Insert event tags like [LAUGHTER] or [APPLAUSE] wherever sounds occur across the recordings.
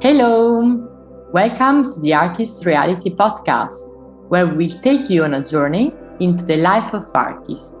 Hello! Welcome to the Artist Reality Podcast, where we'll take you on a journey into the life of artists,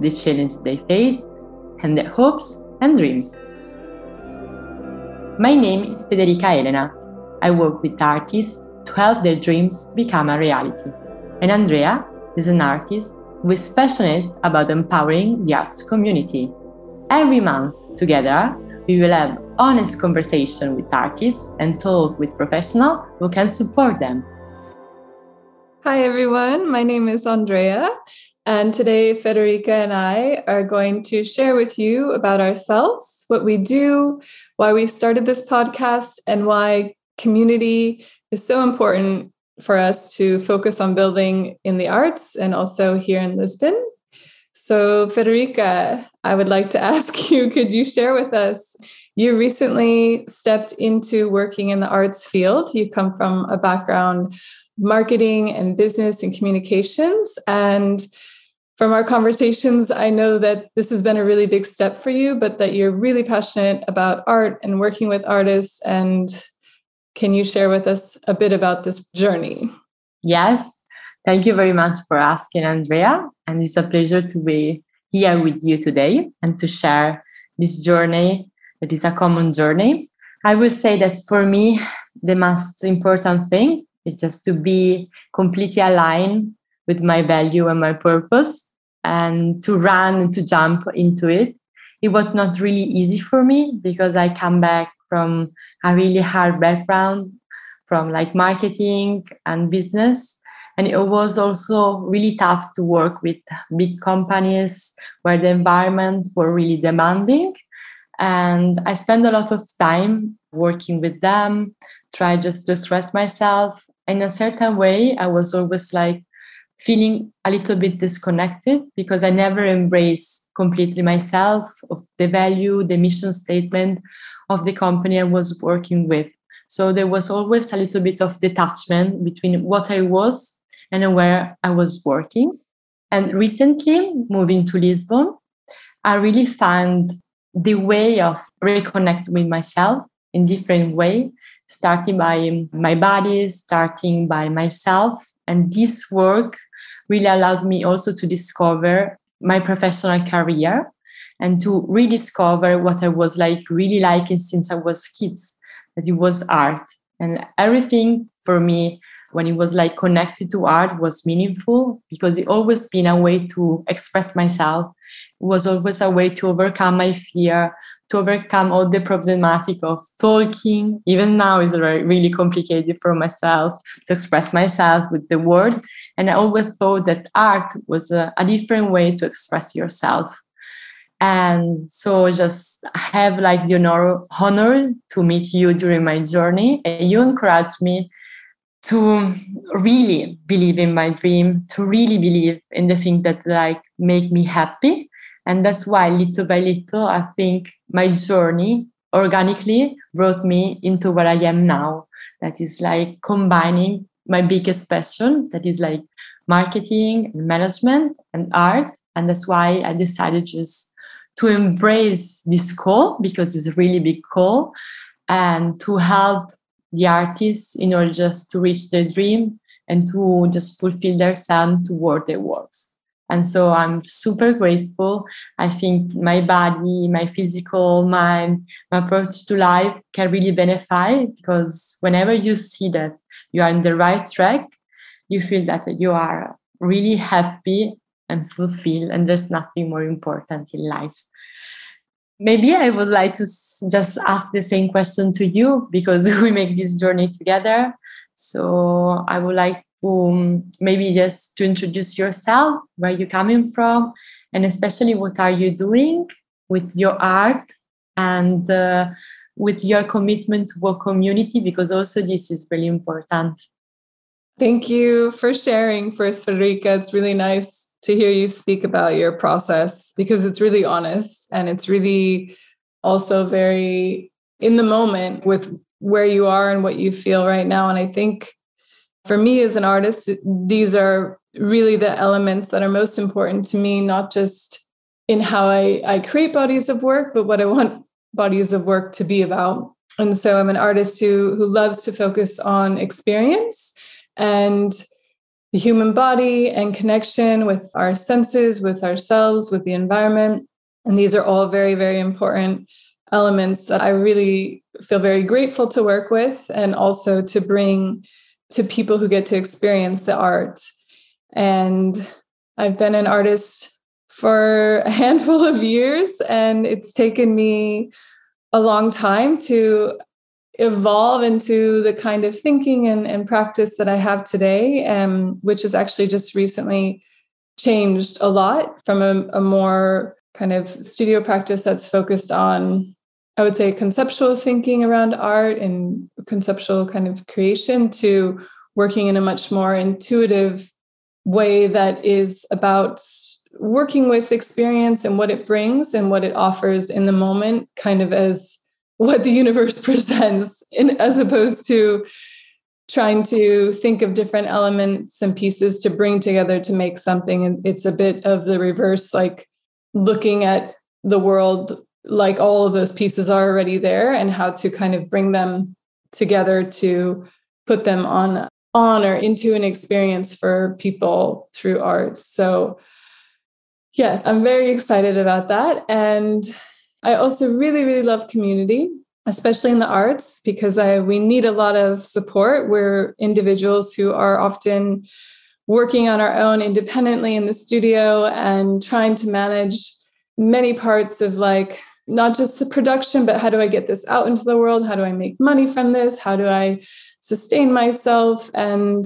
the challenges they face, and their hopes and dreams. My name is Federica Elena. I work with artists to help their dreams become a reality. And Andrea is an artist who is passionate about empowering the arts community. Every month, together, we will have honest conversation with artists and talk with professionals who can support them. Hi, everyone. My name is Andrea. And today, Federica and I are going to share with you about ourselves, what we do, why we started this podcast, and why community is so important for us to focus on building in the arts and also here in Lisbon. So, Federica, I would like to [LAUGHS] ask you could you share with us you recently stepped into working in the arts field. You come from a background marketing and business and communications. And from our conversations, I know that this has been a really big step for you, but that you're really passionate about art and working with artists. And can you share with us a bit about this journey? Yes. Thank you very much for asking, Andrea. And it's a pleasure to be here with you today and to share this journey it is a common journey. I would say that for me, the most important thing is just to be completely aligned with my value and my purpose and to run and to jump into it. It was not really easy for me because I come back from a really hard background from like marketing and business. And it was also really tough to work with big companies where the environment were really demanding and I spend a lot of time working with them, try just to stress myself. In a certain way, I was always like feeling a little bit disconnected because I never embrace completely myself of the value, the mission statement of the company I was working with. So there was always a little bit of detachment between what I was and where I was working. And recently, moving to Lisbon, I really found the way of reconnect with myself in different way starting by my body starting by myself and this work really allowed me also to discover my professional career and to rediscover what i was like really liking since i was kids that it was art and everything for me when it was like connected to art was meaningful because it always been a way to express myself. It was always a way to overcome my fear to overcome all the problematic of talking. Even now is really complicated for myself to express myself with the word. And i always thought that art was a, a different way to express yourself. And so just have like the honor, honor to meet you during my journey. And you encouraged me to really believe in my dream to really believe in the thing that like make me happy. And that's why little by little i think my journey organically brought me into where i am now. That is like combining my biggest passion that is like marketing and management and art. And that's why i decided just to embrace this call because it's a really big call and to help the artists in order just to reach their dream and to just fulfill their self toward their works. And so I'm super grateful. I think my body, my physical mind, my approach to life can really benefit because whenever you see that you are in the right track, you feel that you are really happy and fulfilled, and there's nothing more important in life maybe I would like to just ask the same question to you because [LAUGHS] we make this journey together. So I would like to um, maybe just to introduce yourself, where you're coming from, and especially what are you doing with your art and uh, with your commitment to a community, because also this is really important. Thank you for sharing first, Federica. It's really nice to hear you speak about your process because it's really honest and it's really also very in the moment with where you are and what you feel right now. And I think for me as an artist, these are really the elements that are most important to me, not just in how I, I create bodies of work, but what I want bodies of work to be about. and so I'm an artist who who loves to focus on experience and the human body and connection with our senses, with ourselves, with the environment. And these are all very, very important elements that I really feel very grateful to work with and also to bring to people who get to experience the art. And I've been an artist for a handful of years, and it's taken me a long time to evolve into the kind of thinking and, and practice that I have today, um, which has actually just recently changed a lot from a, a more kind of studio practice that's focused on I would say conceptual thinking around art and conceptual kind of creation to working in a much more intuitive way that is about working with experience and what it brings and what it offers in the moment, kind of as what the universe [LAUGHS] presents, in, as opposed to trying to think of different elements and pieces to bring together to make something. And it's a bit of the reverse, like looking at the world like all of those pieces are already there and how to kind of bring them together to put them on on or into an experience for people through art. So yes, I'm very excited about that and I also really, really love community, especially in the arts, because I, we need a lot of support. We're individuals who are often working on our own independently in the studio and trying to manage many parts of like not just the production, but how do I get this out into the world? How do I make money from this? How do I sustain myself? And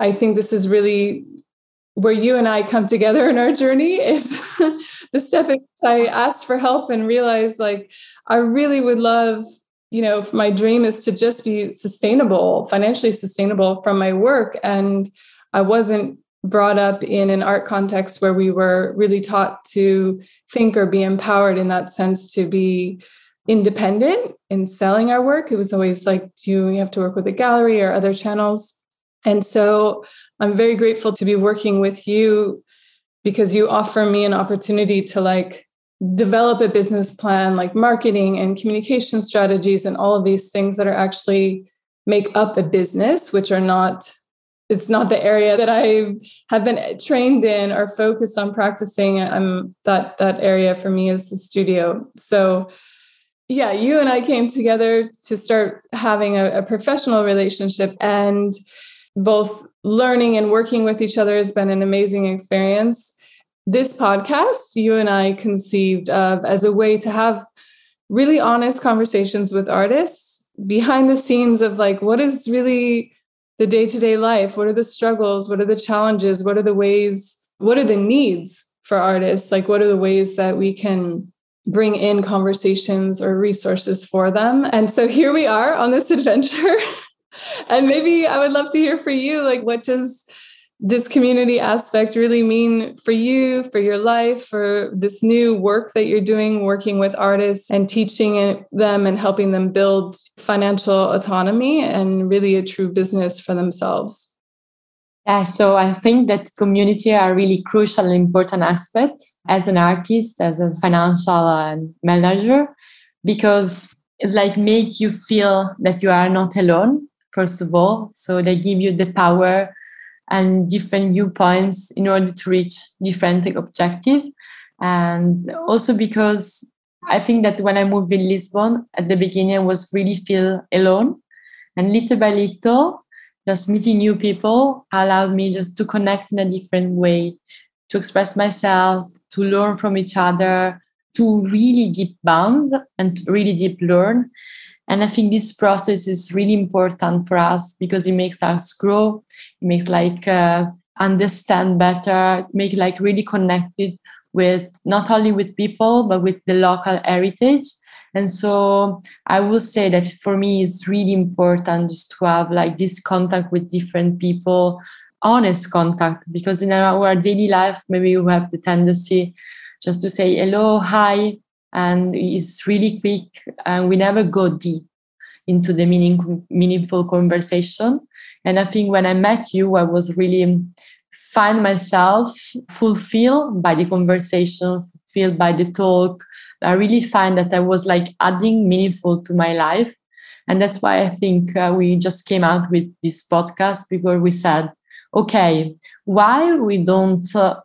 I think this is really where you and I come together in our journey is [LAUGHS] the step in which I asked for help and realized like I really would love, you know, my dream is to just be sustainable, financially sustainable from my work. And I wasn't brought up in an art context where we were really taught to think or be empowered in that sense to be independent in selling our work. It was always like, you, you have to work with a gallery or other channels. And so I'm very grateful to be working with you because you offer me an opportunity to like develop a business plan like marketing and communication strategies and all of these things that are actually make up a business which are not it's not the area that I have been trained in or focused on practicing. I'm that that area for me is the studio. So yeah, you and I came together to start having a, a professional relationship and both learning and working with each other has been an amazing experience. This podcast, you and I conceived of as a way to have really honest conversations with artists behind the scenes of like what is really the day-to-day life? What are the struggles? What are the challenges? What are the ways what are the needs for artists? Like what are the ways that we can bring in conversations or resources for them? And so here we are on this [LAUGHS] adventure and maybe I would love to hear for you like what does this community aspect really mean for you, for your life, for this new work that you're doing, working with artists and teaching them and helping them build financial autonomy and really a true business for themselves? Yeah, so I think that community are really crucial and important aspect as an artist, as a financial um, manager, because it's like make you feel that you are not alone first of all. So they give you the power and different viewpoints in order to reach different objective. And also because I think that when I moved in Lisbon at the beginning, I was really feel alone. And little by little, just meeting new people allowed me just to connect in a different way, to express myself, to learn from each other, to really deep bond and really deep learn. And I think this process is really important for us because it makes us grow. It makes like uh, understand better, make like really connected with not only with people but with the local heritage. And so I will say that for me it's really important just to have like this contact with different people, honest contact, because in our daily life maybe we have the tendency just to say hello, hi, and it's really quick and we never go deep into the meaning, meaningful conversation. And i think when i met you i was really find myself fulfilled by the conversation fulfilled by the talk. I really find that i was like adding meaningful to my life. And that's why I think uh, we just came out with this podcast because we said, okay, why we don't uh,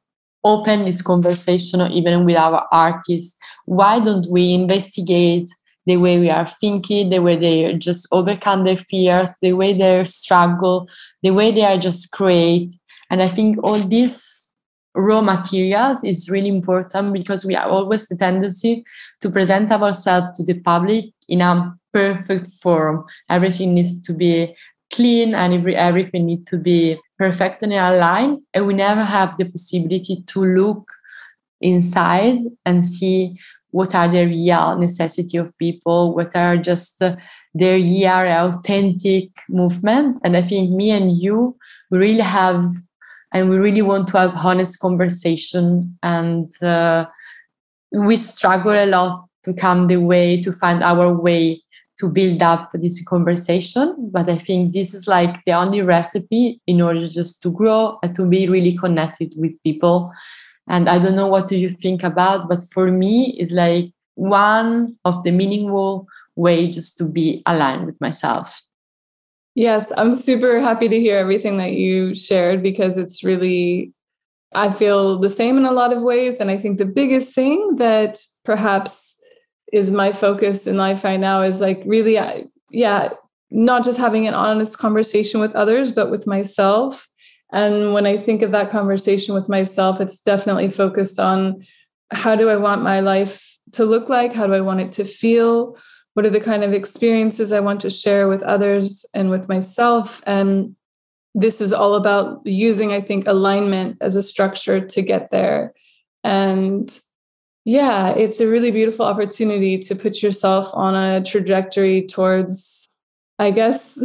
open this conversation even with our artists? Why don't we investigate the way we are thinking, the way they just overcome their fears, the way they struggle, the way they are just create? And I think all these raw materials is really important because we have always the tendency to present ourselves to the public in a perfect form. Everything needs to be clean and every, everything needs to be perfect and aligned. And we never have the possibility to look inside and see what are the real necessity of people, what are just their real authentic movement. And I think me and you, we really have and we really want to have honest conversation and uh, we struggle a lot to come the way to find our way to build up this conversation but i think this is like the only recipe in order just to grow and to be really connected with people and i don't know what do you think about but for me it's like one of the meaningful way just to be aligned with myself Yes, I'm super happy to hear everything that you shared because it's really, I feel the same in a lot of ways. And I think the biggest thing that perhaps is my focus in life right now is like really, I, yeah, not just having an honest conversation with others, but with myself. And when I think of that conversation with myself, it's definitely focused on how do I want my life to look like? How do I want it to feel? what are the kind of experiences I want to share with others and with myself. And this is all about using, I think, alignment as a structure to get there. And yeah, it's a really beautiful opportunity to put yourself on a trajectory towards, I guess,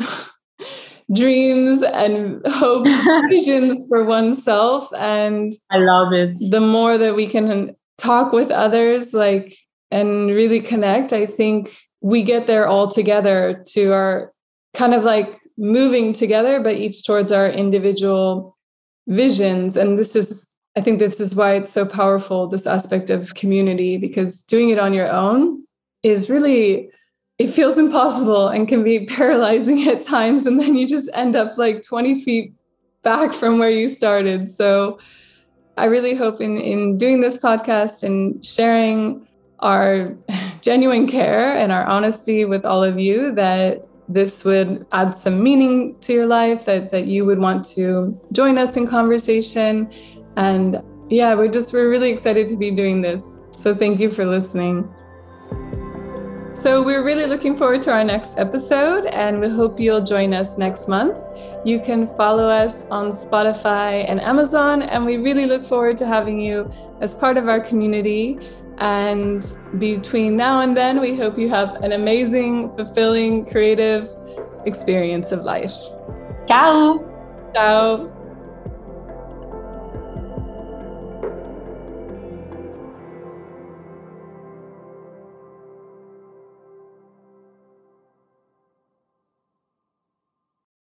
[LAUGHS] dreams and hopes, [LAUGHS] visions for oneself. And I love it. The more that we can talk with others, like, and really connect, I think we get there all together to our kind of like moving together, but each towards our individual visions. And this is, I think, this is why it's so powerful this aspect of community, because doing it on your own is really, it feels impossible and can be [LAUGHS] paralyzing at times. And then you just end up like 20 feet back from where you started. So I really hope in, in doing this podcast and sharing our [LAUGHS] genuine care and our honesty with all of you that this would add some meaning to your life, that, that you would want to join us in conversation. And yeah, we're just, we're really excited to be doing this. So thank you for listening. So, we're really looking forward to our next episode and we hope you'll join us next month. You can follow us on Spotify and Amazon, and we really look forward to having you as part of our community. And between now and then, we hope you have an amazing, fulfilling, creative experience of life. Ciao. Ciao.